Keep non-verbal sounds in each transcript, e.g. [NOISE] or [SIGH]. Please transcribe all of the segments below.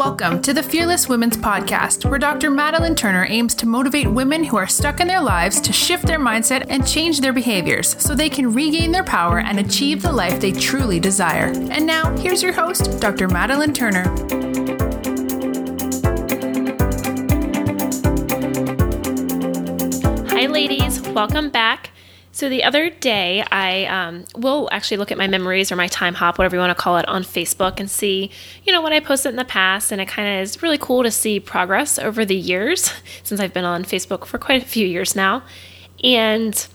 Welcome to the Fearless Women's Podcast, where Dr. Madeline Turner aims to motivate women who are stuck in their lives to shift their mindset and change their behaviors so they can regain their power and achieve the life they truly desire. And now, here's your host, Dr. Madeline Turner. Hi, ladies. Welcome back. So the other day, I um, will actually look at my memories or my time hop, whatever you want to call it, on Facebook and see, you know, what I posted in the past. And it kind of is really cool to see progress over the years [LAUGHS] since I've been on Facebook for quite a few years now. And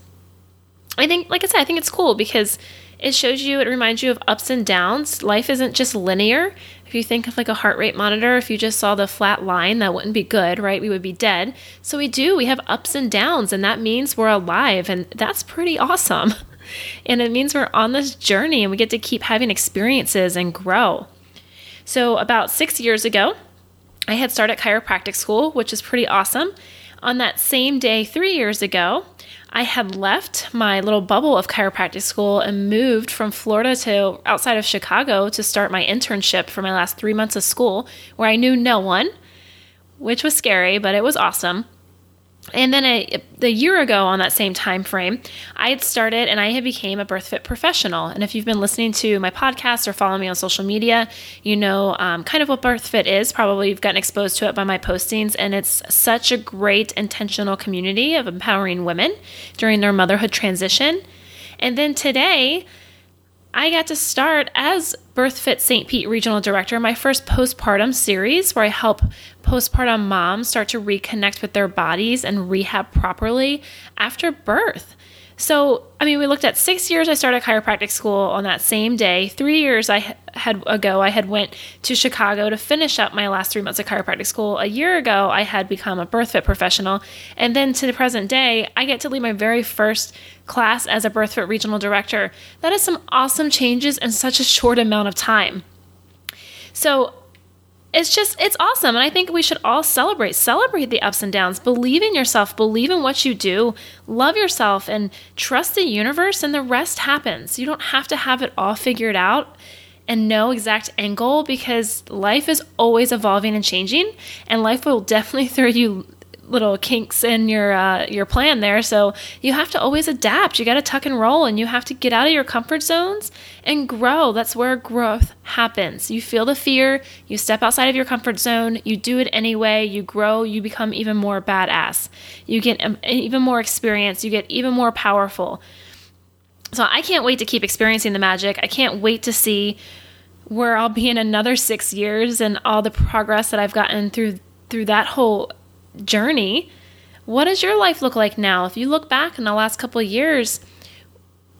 I think, like I said, I think it's cool because it shows you, it reminds you of ups and downs. Life isn't just linear. If you think of like a heart rate monitor, if you just saw the flat line, that wouldn't be good, right? We would be dead. So we do, we have ups and downs, and that means we're alive, and that's pretty awesome. [LAUGHS] And it means we're on this journey and we get to keep having experiences and grow. So, about six years ago, I had started chiropractic school, which is pretty awesome. On that same day, three years ago, I had left my little bubble of chiropractic school and moved from Florida to outside of Chicago to start my internship for my last three months of school, where I knew no one, which was scary, but it was awesome. And then a, a year ago on that same time frame, I had started and I had became a BirthFit professional. And if you've been listening to my podcast or follow me on social media, you know um, kind of what BirthFit is. Probably you've gotten exposed to it by my postings. And it's such a great intentional community of empowering women during their motherhood transition. And then today, I got to start as BirthFit St. Pete Regional Director, my first postpartum series where I help postpartum moms start to reconnect with their bodies and rehab properly after birth. So, I mean, we looked at six years. I started chiropractic school on that same day. Three years I had ago, I had went to Chicago to finish up my last three months of chiropractic school. A year ago, I had become a BirthFit professional, and then to the present day, I get to lead my very first class as a BirthFit regional director. That is some awesome changes in such a short amount of time. So, it's just it's awesome. And i think we should all celebrate celebrate the ups and downs. Believe in yourself. Believe in what you do. Love yourself and trust the universe and the rest happens. You don't have to have it all figured out and no exact goal because life is always evolving and changing and life will definitely [LAUGHS] throw you little kinks in your uh, your plan there. So you have to always adapt. You got to tuck and roll, and you have to get out of your comfort zones and grow. That's where growth happens. You feel the fear, you step outside of your comfort zone, you do it anyway. You grow, you become even more badass. You get um, even more experience. You get even more powerful. So I can't wait to keep experiencing the magic. I can't wait to see where I'll be in another six years and all the progress that I've gotten through through that whole journey. What does your life look like now? If you look back in the last couple of years,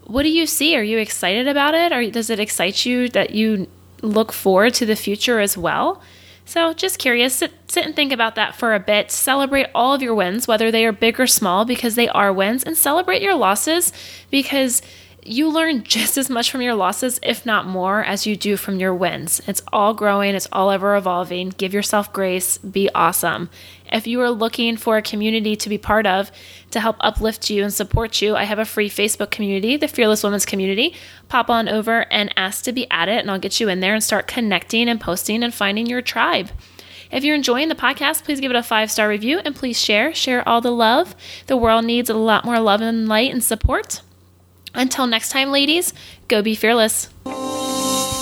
what do you see? Are you excited about it? Or does it excite you that you look forward to the future as well? So, just curious, sit, sit and think about that for a bit. Celebrate all of your wins, whether they are big or small, because they are wins, and celebrate your losses because you learn [LAUGHS] just as much from your losses, if not more, as you do from your wins. It's all growing, it's all ever evolving. Give yourself grace, be awesome. If you are looking for a community to be part of to help uplift you and support you, I have a free Facebook community, the Fearless Women's Community. Pop on over and ask to be added, and I'll get you in there and start connecting and posting and finding your tribe. If you're enjoying the podcast, please give it a five star review and please share. Share all the love. The world needs a lot more love and light and support. Until next time, ladies, go be fearless.